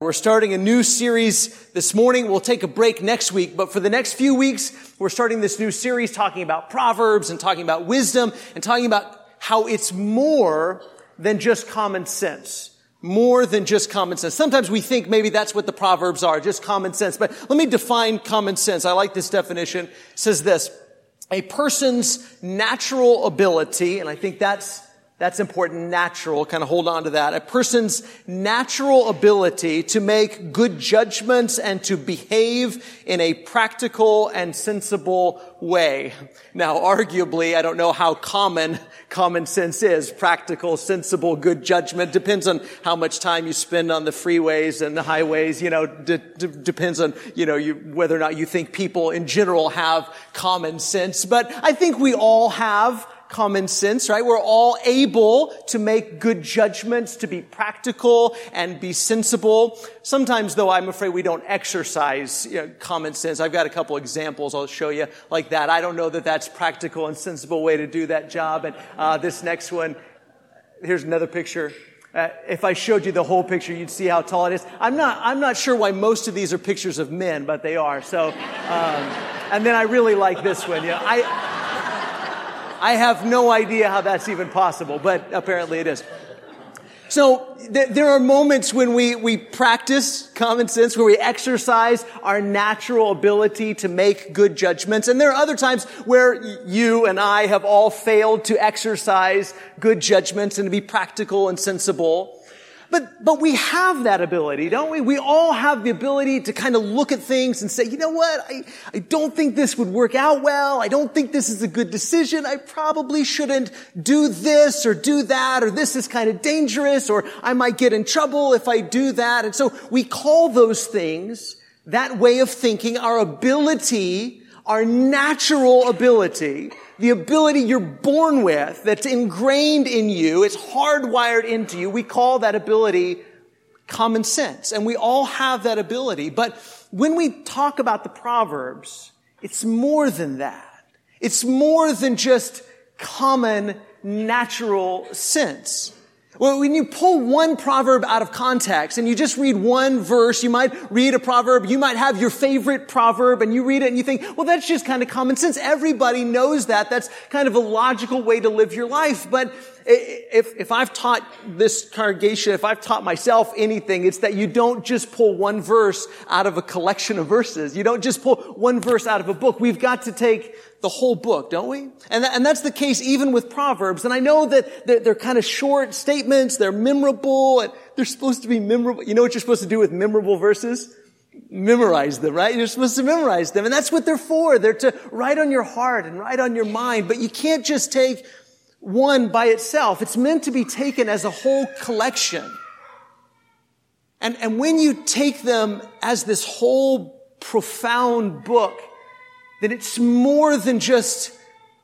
We're starting a new series this morning. We'll take a break next week, but for the next few weeks, we're starting this new series talking about Proverbs and talking about wisdom and talking about how it's more than just common sense. More than just common sense. Sometimes we think maybe that's what the Proverbs are, just common sense. But let me define common sense. I like this definition. It says this, a person's natural ability, and I think that's that's important, natural, kind of hold on to that. A person's natural ability to make good judgments and to behave in a practical and sensible way. Now, arguably, I don't know how common common sense is. Practical, sensible, good judgment depends on how much time you spend on the freeways and the highways. You know, d- d- depends on, you know, you, whether or not you think people in general have common sense. But I think we all have common sense, right? We're all able to make good judgments, to be practical and be sensible. Sometimes though, I'm afraid we don't exercise you know, common sense. I've got a couple examples I'll show you like that. I don't know that that's practical and sensible way to do that job. And uh, this next one, here's another picture. Uh, if I showed you the whole picture, you'd see how tall it is. I'm not, I'm not sure why most of these are pictures of men, but they are. So, um, and then I really like this one. You know, I, I have no idea how that's even possible, but apparently it is. So th- there are moments when we, we practice common sense, where we exercise our natural ability to make good judgments. And there are other times where you and I have all failed to exercise good judgments and to be practical and sensible. But, but we have that ability, don't we? We all have the ability to kind of look at things and say, you know what? I, I don't think this would work out well. I don't think this is a good decision. I probably shouldn't do this or do that, or this is kind of dangerous, or I might get in trouble if I do that. And so we call those things, that way of thinking, our ability, our natural ability the ability you're born with, that's ingrained in you, it's hardwired into you. We call that ability common sense. And we all have that ability. But when we talk about the Proverbs, it's more than that. It's more than just common natural sense. Well, when you pull one proverb out of context and you just read one verse, you might read a proverb, you might have your favorite proverb and you read it and you think, well, that's just kind of common sense. Everybody knows that. That's kind of a logical way to live your life. But if, if I've taught this congregation, if I've taught myself anything, it's that you don't just pull one verse out of a collection of verses. You don't just pull one verse out of a book. We've got to take the whole book, don't we? And, and that's the case even with Proverbs. And I know that they're, they're kind of short statements, they're memorable, and they're supposed to be memorable. You know what you're supposed to do with memorable verses? Memorize them, right? You're supposed to memorize them. And that's what they're for. They're to write on your heart and write on your mind. But you can't just take one by itself. It's meant to be taken as a whole collection. And, and when you take them as this whole profound book, then it's more than just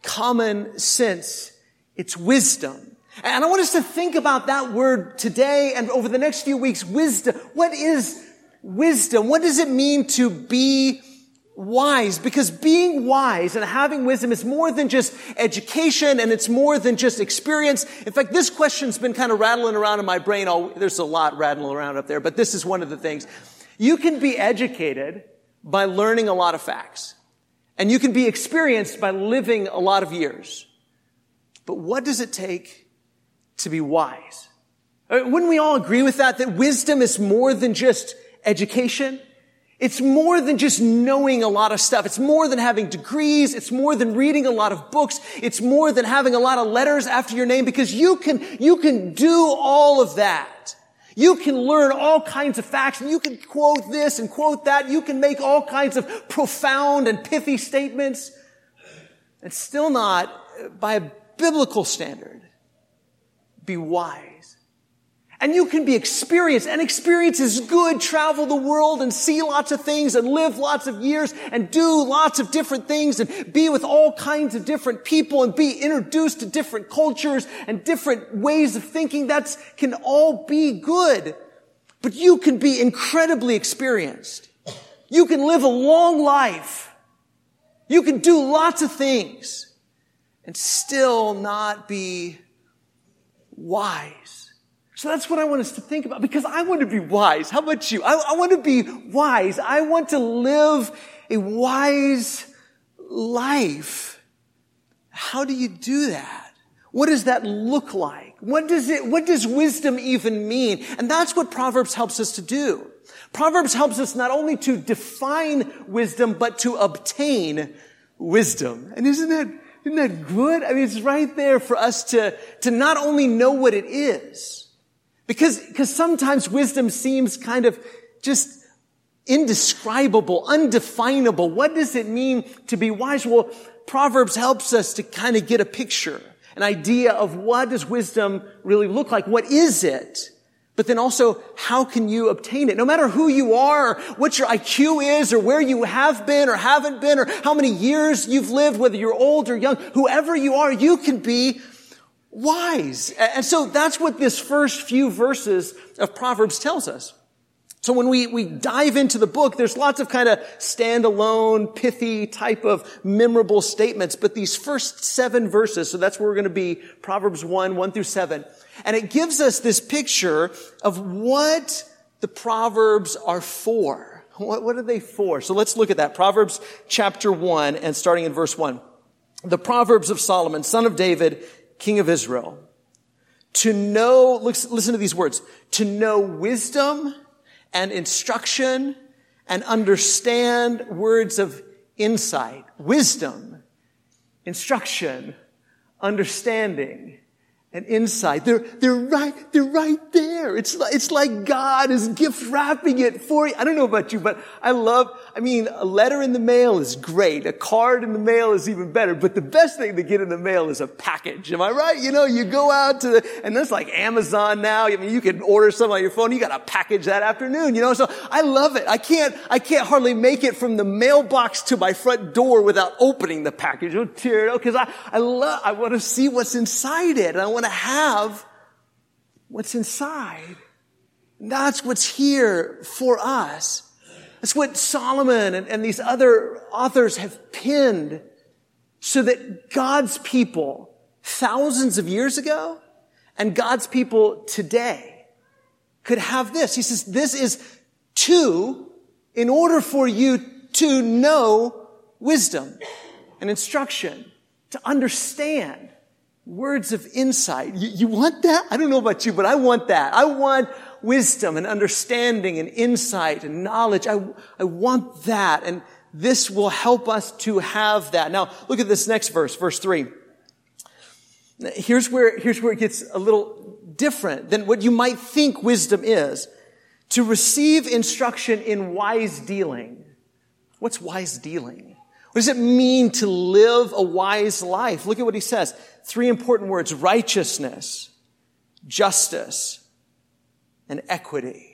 common sense. It's wisdom. And I want us to think about that word today and over the next few weeks. Wisdom. What is wisdom? What does it mean to be wise? Because being wise and having wisdom is more than just education and it's more than just experience. In fact, this question's been kind of rattling around in my brain. All, there's a lot rattling around up there, but this is one of the things. You can be educated by learning a lot of facts. And you can be experienced by living a lot of years. But what does it take to be wise? Wouldn't we all agree with that? That wisdom is more than just education. It's more than just knowing a lot of stuff. It's more than having degrees. It's more than reading a lot of books. It's more than having a lot of letters after your name because you can, you can do all of that. You can learn all kinds of facts and you can quote this and quote that. You can make all kinds of profound and pithy statements. and still not, by a biblical standard, be wise. And you can be experienced, and experience is good. Travel the world and see lots of things and live lots of years and do lots of different things and be with all kinds of different people and be introduced to different cultures and different ways of thinking. That can all be good. But you can be incredibly experienced. You can live a long life. You can do lots of things and still not be wise. So that's what I want us to think about because I want to be wise. How about you? I, I want to be wise. I want to live a wise life. How do you do that? What does that look like? What does it, what does wisdom even mean? And that's what Proverbs helps us to do. Proverbs helps us not only to define wisdom, but to obtain wisdom. And isn't that, isn't that good? I mean, it's right there for us to, to not only know what it is, because, because sometimes wisdom seems kind of just indescribable, undefinable. What does it mean to be wise? Well, Proverbs helps us to kind of get a picture, an idea of what does wisdom really look like? What is it? But then also, how can you obtain it? No matter who you are, what your IQ is, or where you have been or haven't been, or how many years you've lived, whether you're old or young, whoever you are, you can be wise. And so that's what this first few verses of Proverbs tells us. So when we, we dive into the book, there's lots of kind of standalone, pithy type of memorable statements, but these first seven verses, so that's where we're going to be, Proverbs 1, 1 through 7, and it gives us this picture of what the Proverbs are for. What, what are they for? So let's look at that. Proverbs chapter 1 and starting in verse 1. The Proverbs of Solomon, son of David, king of Israel. To know, listen to these words, to know wisdom and instruction and understand words of insight, wisdom, instruction, understanding, and insight. They're, they're right, they're right there. It's like, it's like God is gift wrapping it for you. I don't know about you, but I love, I mean, a letter in the mail is great. A card in the mail is even better, but the best thing to get in the mail is a package. Am I right? You know, you go out to the, and that's like Amazon now. I mean, you can order something on your phone. You got a package that afternoon, you know, so I love it. I can't, I can't hardly make it from the mailbox to my front door without opening the package. Oh, tear, it oh, because I, I love, I want to see what's inside it. I want want to have what's inside. And that's what's here for us. That's what Solomon and, and these other authors have pinned so that God's people thousands of years ago and God's people today could have this. He says, this is two in order for you to know wisdom and instruction, to understand words of insight. You, you, want that? I don't know about you, but I want that. I want wisdom and understanding and insight and knowledge. I, I want that. And this will help us to have that. Now, look at this next verse, verse three. Here's where, here's where it gets a little different than what you might think wisdom is. To receive instruction in wise dealing. What's wise dealing? What does it mean to live a wise life? Look at what he says. Three important words, righteousness, justice, and equity.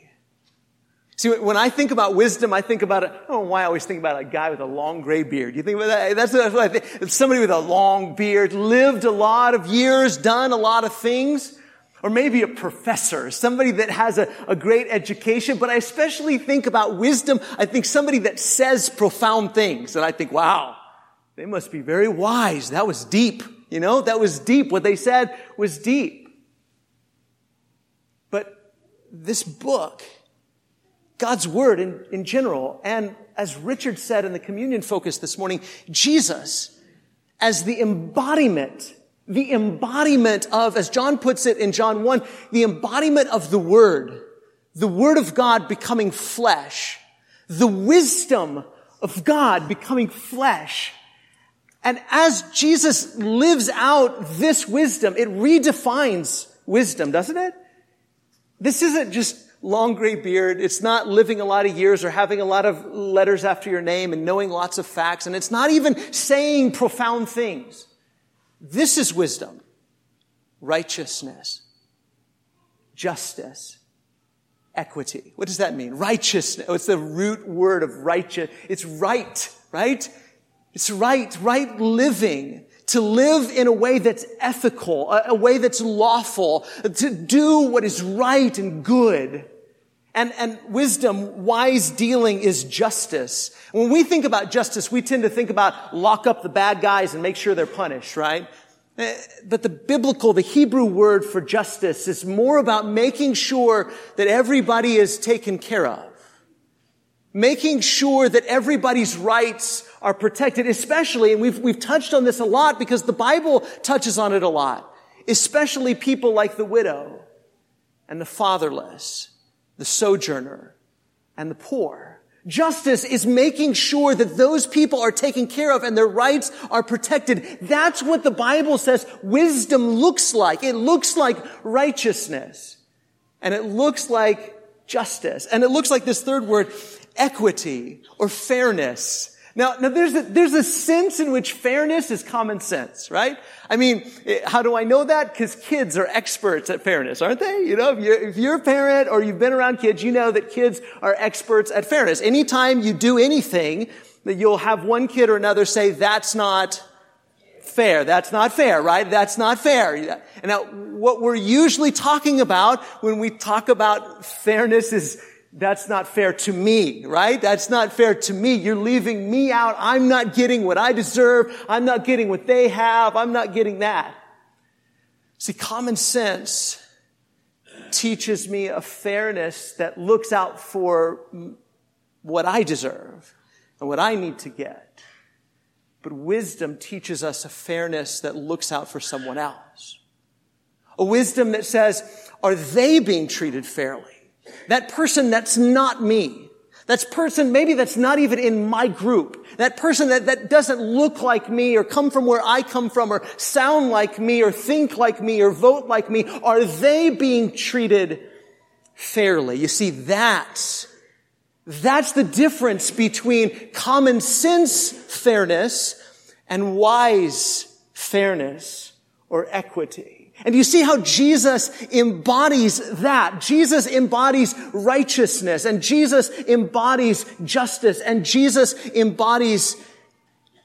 See, when I think about wisdom, I think about it, I don't know why I always think about a guy with a long gray beard. You think about that? That's, what I think. Somebody with a long beard, lived a lot of years, done a lot of things. Or maybe a professor, somebody that has a, a great education, but I especially think about wisdom. I think somebody that says profound things. And I think, wow, they must be very wise. That was deep. You know, that was deep. What they said was deep. But this book, God's word in, in general, and as Richard said in the communion focus this morning, Jesus as the embodiment, the embodiment of, as John puts it in John 1, the embodiment of the word, the word of God becoming flesh, the wisdom of God becoming flesh and as Jesus lives out this wisdom, it redefines wisdom, doesn't it? This isn't just long gray beard. It's not living a lot of years or having a lot of letters after your name and knowing lots of facts. And it's not even saying profound things. This is wisdom. Righteousness. Justice. Equity. What does that mean? Righteousness. Oh, it's the root word of righteous. It's right, right? It's right, right living. To live in a way that's ethical, a, a way that's lawful, to do what is right and good. And, and wisdom, wise dealing is justice. When we think about justice, we tend to think about lock up the bad guys and make sure they're punished, right? Eh, but the biblical, the Hebrew word for justice is more about making sure that everybody is taken care of. Making sure that everybody's rights are protected, especially, and we've, we've touched on this a lot because the Bible touches on it a lot, especially people like the widow and the fatherless, the sojourner and the poor. Justice is making sure that those people are taken care of and their rights are protected. That's what the Bible says wisdom looks like. It looks like righteousness. And it looks like justice. And it looks like this third word, equity or fairness. Now, now there's a, there's a sense in which fairness is common sense, right? I mean, eh, how do I know that? Because kids are experts at fairness, aren't they? You know, if you're, if you're a parent or you've been around kids, you know that kids are experts at fairness. Anytime you do anything, that you'll have one kid or another say, that's not fair. That's not fair, right? That's not fair. And now, what we're usually talking about when we talk about fairness is that's not fair to me, right? That's not fair to me. You're leaving me out. I'm not getting what I deserve. I'm not getting what they have. I'm not getting that. See, common sense teaches me a fairness that looks out for what I deserve and what I need to get. But wisdom teaches us a fairness that looks out for someone else. A wisdom that says, are they being treated fairly? That person that's not me. That's person, maybe that's not even in my group. That person that, that doesn't look like me or come from where I come from or sound like me or think like me or vote like me. Are they being treated fairly? You see, that's, that's the difference between common sense fairness and wise fairness or equity. And you see how Jesus embodies that. Jesus embodies righteousness and Jesus embodies justice and Jesus embodies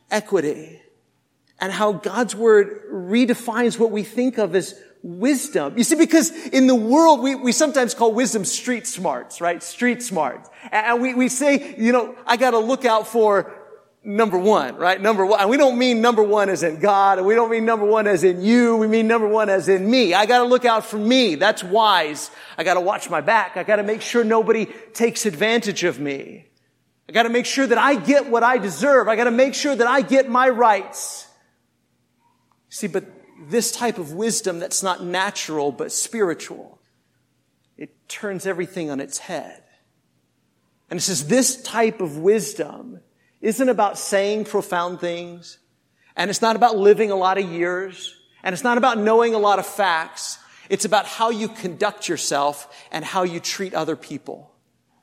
equity and how God's word redefines what we think of as wisdom. You see, because in the world, we, we sometimes call wisdom street smarts, right? Street smarts. And we, we say, you know, I gotta look out for number one, right? Number one. And we don't mean number one as in God, and we don't mean number one as in you. We mean number one as in me. I gotta look out for me. That's wise. I gotta watch my back. I gotta make sure nobody takes advantage of me. I gotta make sure that I get what I deserve. I gotta make sure that I get my rights. See, but this type of wisdom that's not natural, but spiritual, it turns everything on its head. And it says this type of wisdom isn't about saying profound things. And it's not about living a lot of years. And it's not about knowing a lot of facts. It's about how you conduct yourself and how you treat other people.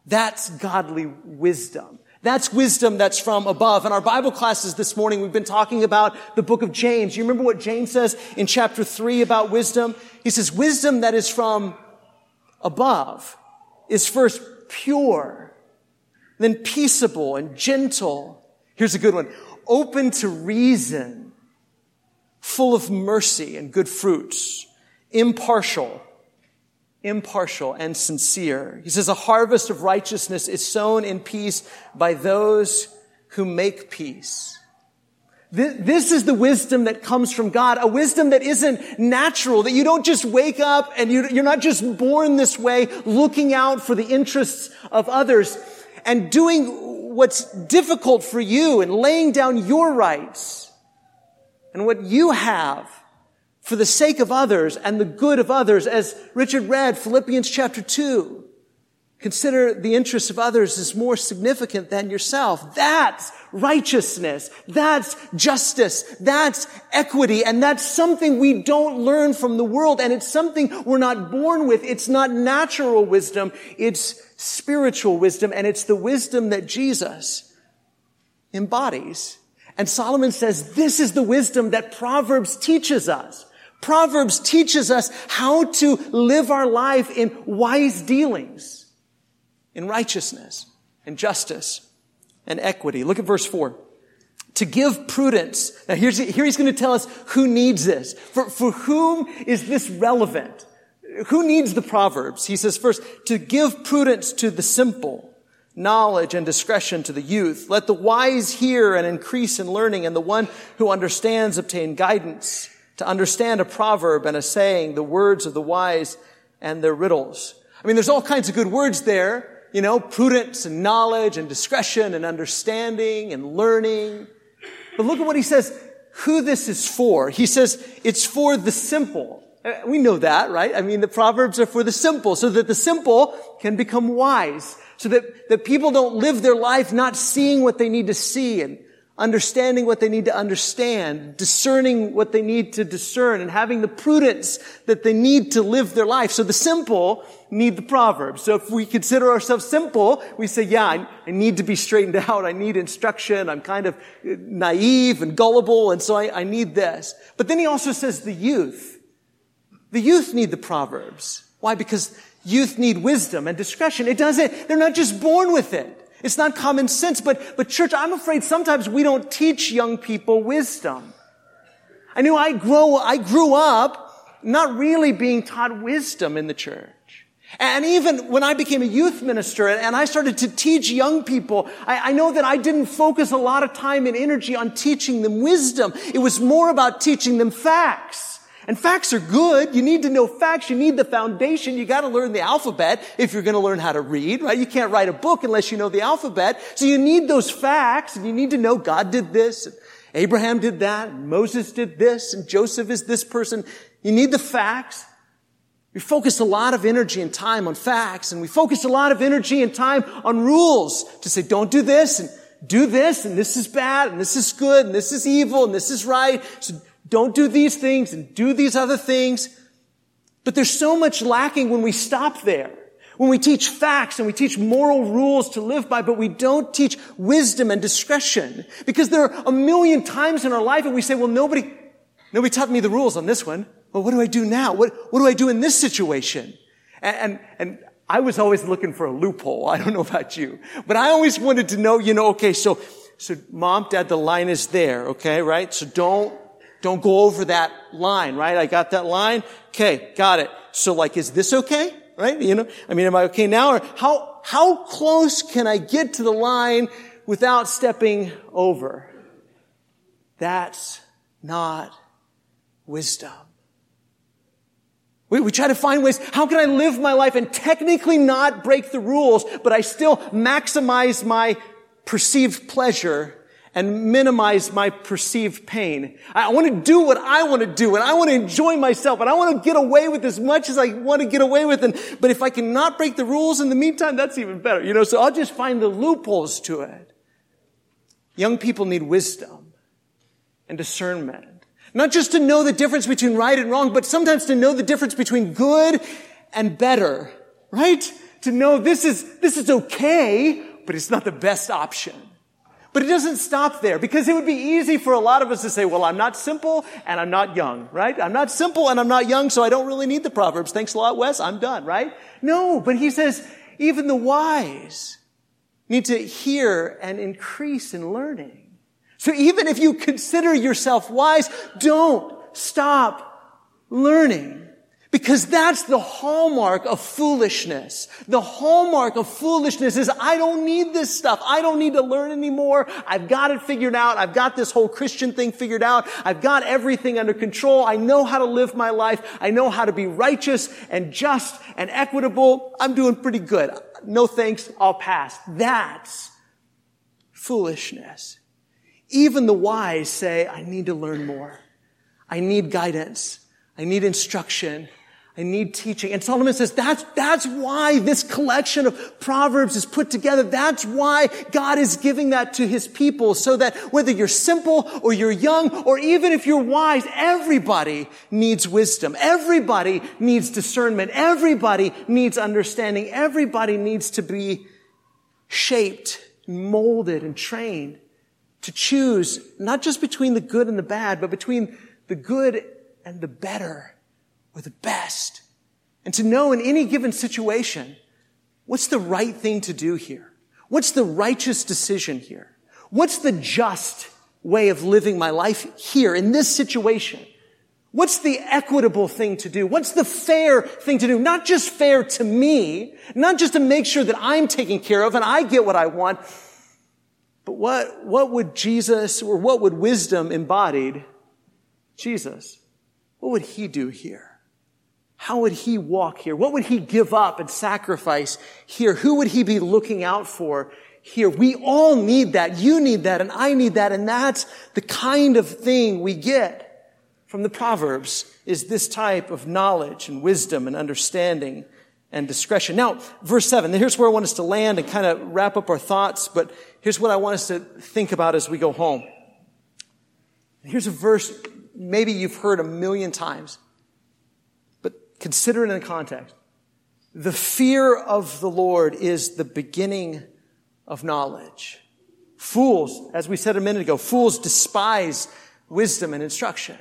That's godly wisdom. That's wisdom that's from above. In our Bible classes this morning, we've been talking about the book of James. You remember what James says in chapter three about wisdom? He says, wisdom that is from above is first pure then peaceable and gentle. Here's a good one. Open to reason, full of mercy and good fruits, impartial, impartial and sincere. He says, a harvest of righteousness is sown in peace by those who make peace. This is the wisdom that comes from God, a wisdom that isn't natural, that you don't just wake up and you're not just born this way looking out for the interests of others and doing what's difficult for you and laying down your rights and what you have for the sake of others and the good of others. As Richard read Philippians chapter 2, consider the interests of others as more significant than yourself. That's righteousness. That's justice. That's equity. And that's something we don't learn from the world. And it's something we're not born with. It's not natural wisdom. It's spiritual wisdom, and it's the wisdom that Jesus embodies. And Solomon says this is the wisdom that Proverbs teaches us. Proverbs teaches us how to live our life in wise dealings, in righteousness, and justice, and equity. Look at verse four. To give prudence. Now here's, here he's going to tell us who needs this. For, for whom is this relevant? Who needs the Proverbs? He says first, to give prudence to the simple, knowledge and discretion to the youth. Let the wise hear and increase in learning, and the one who understands obtain guidance. to understand a proverb and a saying, the words of the wise and their riddles. I mean, there's all kinds of good words there, you know, prudence and knowledge and discretion and understanding and learning. But look at what he says, who this is for. He says, it's for the simple. Uh, we know that, right? I mean, the Proverbs are for the simple, so that the simple can become wise, so that, that people don't live their life not seeing what they need to see and understanding what they need to understand, discerning what they need to discern, and having the prudence that they need to live their life. So the simple need the Proverbs. So if we consider ourselves simple, we say, yeah, I, I need to be straightened out. I need instruction. I'm kind of naive and gullible, and so I, I need this. But then he also says the youth. The youth need the Proverbs. Why? Because youth need wisdom and discretion. It doesn't, they're not just born with it. It's not common sense, but, but church, I'm afraid sometimes we don't teach young people wisdom. I knew I grow, I grew up not really being taught wisdom in the church. And even when I became a youth minister and I started to teach young people, I, I, know that I didn't focus a lot of time and energy on teaching them wisdom. It was more about teaching them facts. And facts are good. You need to know facts. You need the foundation. You got to learn the alphabet if you're going to learn how to read, right? You can't write a book unless you know the alphabet. So you need those facts and you need to know God did this. Abraham did that. Moses did this and Joseph is this person. You need the facts. We focus a lot of energy and time on facts and we focus a lot of energy and time on rules to say, don't do this and do this and this is bad and this is good and this is evil and this is right. So don't do these things and do these other things. But there's so much lacking when we stop there. When we teach facts and we teach moral rules to live by, but we don't teach wisdom and discretion. Because there are a million times in our life and we say, well, nobody, nobody taught me the rules on this one. Well, what do I do now? What, what do I do in this situation? And, and, and I was always looking for a loophole. I don't know about you, but I always wanted to know, you know, okay, so, so mom, dad, the line is there, okay, right? So don't, don't go over that line, right? I got that line. Okay, got it. So like, is this okay? Right? You know, I mean, am I okay now? Or how, how close can I get to the line without stepping over? That's not wisdom. We, we try to find ways, how can I live my life and technically not break the rules, but I still maximize my perceived pleasure and minimize my perceived pain. I want to do what I want to do and I want to enjoy myself and I want to get away with as much as I want to get away with. And, but if I cannot break the rules in the meantime, that's even better. You know, so I'll just find the loopholes to it. Young people need wisdom and discernment. Not just to know the difference between right and wrong, but sometimes to know the difference between good and better. Right? To know this is, this is okay, but it's not the best option. But it doesn't stop there because it would be easy for a lot of us to say, well, I'm not simple and I'm not young, right? I'm not simple and I'm not young, so I don't really need the Proverbs. Thanks a lot, Wes. I'm done, right? No, but he says, even the wise need to hear and increase in learning. So even if you consider yourself wise, don't stop learning. Because that's the hallmark of foolishness. The hallmark of foolishness is I don't need this stuff. I don't need to learn anymore. I've got it figured out. I've got this whole Christian thing figured out. I've got everything under control. I know how to live my life. I know how to be righteous and just and equitable. I'm doing pretty good. No thanks. I'll pass. That's foolishness. Even the wise say, I need to learn more. I need guidance. I need instruction. I need teaching. And Solomon says that's, that's why this collection of Proverbs is put together. That's why God is giving that to his people so that whether you're simple or you're young or even if you're wise, everybody needs wisdom. Everybody needs discernment. Everybody needs understanding. Everybody needs to be shaped, molded, and trained to choose not just between the good and the bad, but between the good and the better the best. And to know in any given situation, what's the right thing to do here? What's the righteous decision here? What's the just way of living my life here in this situation? What's the equitable thing to do? What's the fair thing to do? Not just fair to me, not just to make sure that I'm taken care of and I get what I want, but what, what would Jesus or what would wisdom embodied? Jesus what would he do here? How would he walk here? What would he give up and sacrifice here? Who would he be looking out for here? We all need that. You need that and I need that. And that's the kind of thing we get from the Proverbs is this type of knowledge and wisdom and understanding and discretion. Now, verse 7, here's where I want us to land and kind of wrap up our thoughts, but here's what I want us to think about as we go home. Here's a verse maybe you've heard a million times, consider it in context. The fear of the Lord is the beginning of knowledge. Fools, as we said a minute ago, fools despise wisdom and instruction.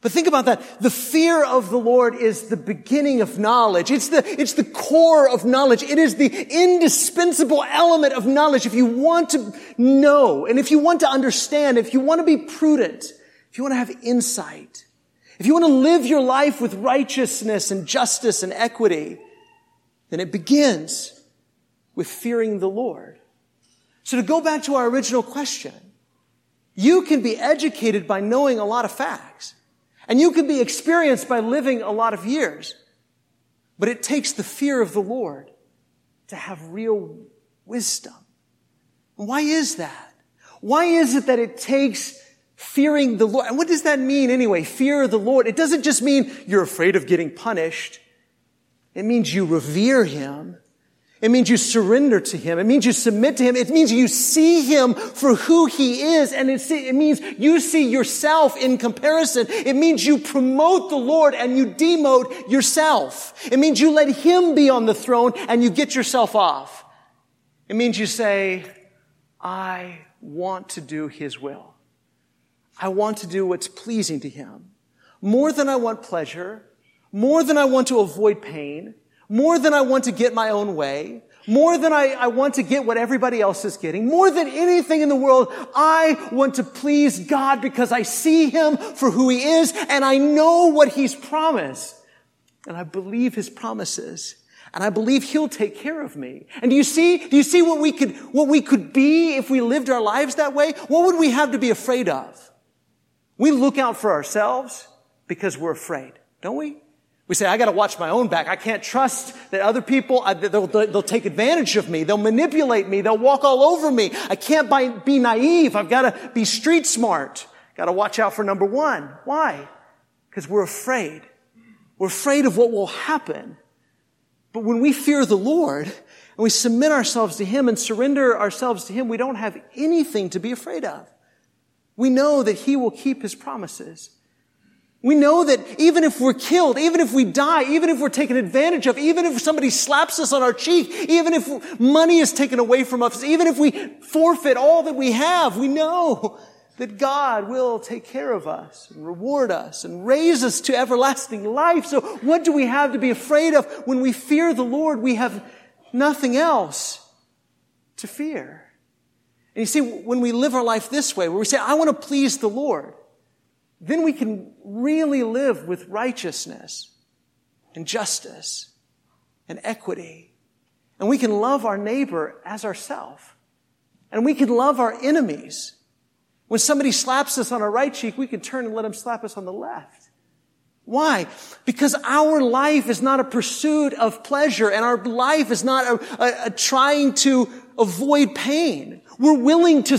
But think about that. The fear of the Lord is the beginning of knowledge. It's the, it's the core of knowledge. It is the indispensable element of knowledge. If you want to know, and if you want to understand, if you want to be prudent, if you want to have insight, if you want to live your life with righteousness and justice and equity, then it begins with fearing the Lord. So to go back to our original question, you can be educated by knowing a lot of facts. And you can be experienced by living a lot of years. But it takes the fear of the Lord to have real wisdom. Why is that? Why is it that it takes fearing the Lord? And what does that mean anyway? Fear the Lord. It doesn't just mean you're afraid of getting punished. It means you revere Him it means you surrender to Him. It means you submit to Him. It means you see Him for who He is. And it means you see yourself in comparison. It means you promote the Lord and you demote yourself. It means you let Him be on the throne and you get yourself off. It means you say, I want to do His will. I want to do what's pleasing to Him. More than I want pleasure, more than I want to avoid pain, more than I want to get my own way, more than I, I, want to get what everybody else is getting, more than anything in the world, I want to please God because I see Him for who He is and I know what He's promised. And I believe His promises. And I believe He'll take care of me. And do you see, do you see what we could, what we could be if we lived our lives that way? What would we have to be afraid of? We look out for ourselves because we're afraid, don't we? We say, I gotta watch my own back. I can't trust that other people, uh, they'll, they'll, take advantage of me. They'll manipulate me. They'll walk all over me. I can't be naive. I've gotta be street smart. Gotta watch out for number one. Why? Because we're afraid. We're afraid of what will happen. But when we fear the Lord and we submit ourselves to Him and surrender ourselves to Him, we don't have anything to be afraid of. We know that He will keep His promises. We know that even if we're killed, even if we die, even if we're taken advantage of, even if somebody slaps us on our cheek, even if money is taken away from us, even if we forfeit all that we have, we know that God will take care of us and reward us and raise us to everlasting life. So what do we have to be afraid of? When we fear the Lord, we have nothing else to fear. And you see, when we live our life this way, where we say, I want to please the Lord, then we can really live with righteousness and justice and equity. And we can love our neighbor as ourselves. And we can love our enemies. When somebody slaps us on our right cheek, we can turn and let them slap us on the left. Why? Because our life is not a pursuit of pleasure and our life is not a, a, a trying to avoid pain. We're willing to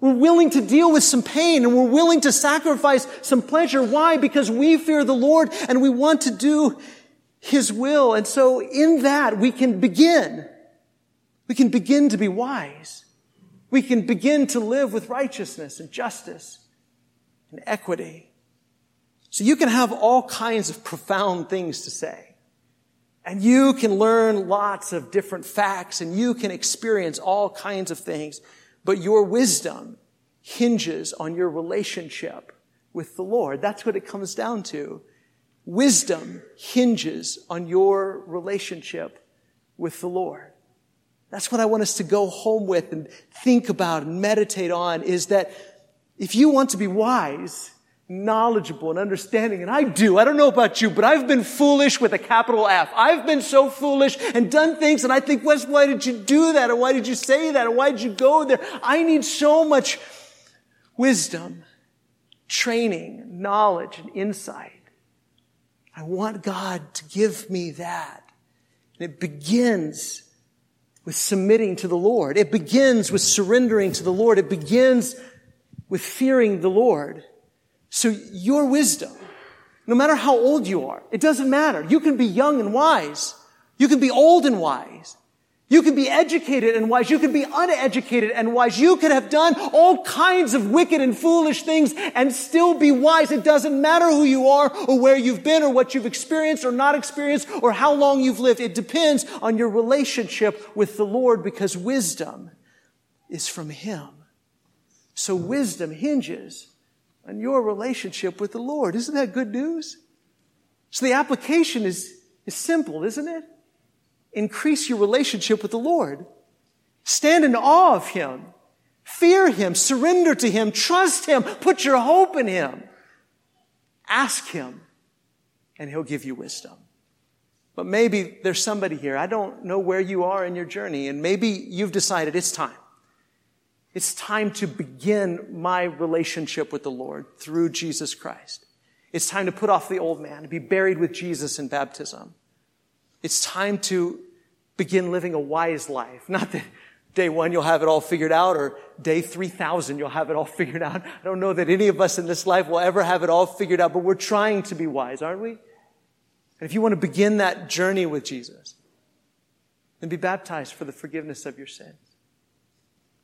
we're willing to deal with some pain and we're willing to sacrifice some pleasure. Why? Because we fear the Lord and we want to do His will. And so in that we can begin. We can begin to be wise. We can begin to live with righteousness and justice and equity. So you can have all kinds of profound things to say. And you can learn lots of different facts and you can experience all kinds of things. But your wisdom hinges on your relationship with the Lord. That's what it comes down to. Wisdom hinges on your relationship with the Lord. That's what I want us to go home with and think about and meditate on is that if you want to be wise, knowledgeable and understanding. And I do. I don't know about you, but I've been foolish with a capital F. I've been so foolish and done things and I think, Wes, why did you do that? And why did you say that? And why did you go there? I need so much wisdom training, knowledge, and insight. I want God to give me that. And it begins with submitting to the Lord. It begins with surrendering to the Lord. It begins with fearing the Lord. So your wisdom, no matter how old you are, it doesn't matter. You can be young and wise. You can be old and wise. You can be educated and wise. You can be uneducated and wise. You could have done all kinds of wicked and foolish things and still be wise. It doesn't matter who you are or where you've been or what you've experienced or not experienced or how long you've lived. It depends on your relationship with the Lord because wisdom is from Him. So wisdom hinges on your relationship with the Lord. Isn't that good news? So the application is, is simple, isn't it? increase your relationship with the Lord. Stand in awe of Him. Fear Him. Surrender to Him. Trust Him. Put your hope in Him. Ask Him and He'll give you wisdom. But maybe there's somebody here. I don't know where you are in your journey and maybe you've decided it's time. It's time to begin my relationship with the Lord through Jesus Christ. It's time to put off the old man, to be buried with Jesus in baptism. It's time to begin living a wise life. Not that day one you'll have it all figured out or day 3000 you'll have it all figured out. I don't know that any of us in this life will ever have it all figured out, but we're trying to be wise, aren't we? And if you want to begin that journey with Jesus, then be baptized for the forgiveness of your sins.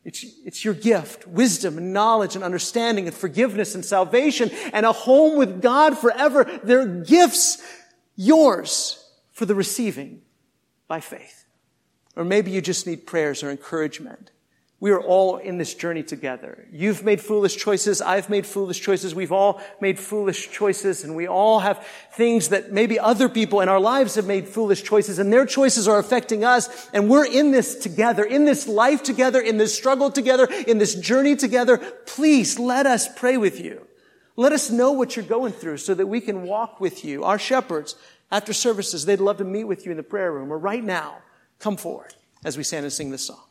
It's, it's your gift, wisdom and knowledge and understanding and forgiveness and salvation and a home with God forever. They're gifts yours for the receiving by faith. Or maybe you just need prayers or encouragement. We are all in this journey together. You've made foolish choices. I've made foolish choices. We've all made foolish choices and we all have things that maybe other people in our lives have made foolish choices and their choices are affecting us. And we're in this together, in this life together, in this struggle together, in this journey together. Please let us pray with you. Let us know what you're going through so that we can walk with you. Our shepherds after services, they'd love to meet with you in the prayer room or right now. Come forward as we stand and sing this song.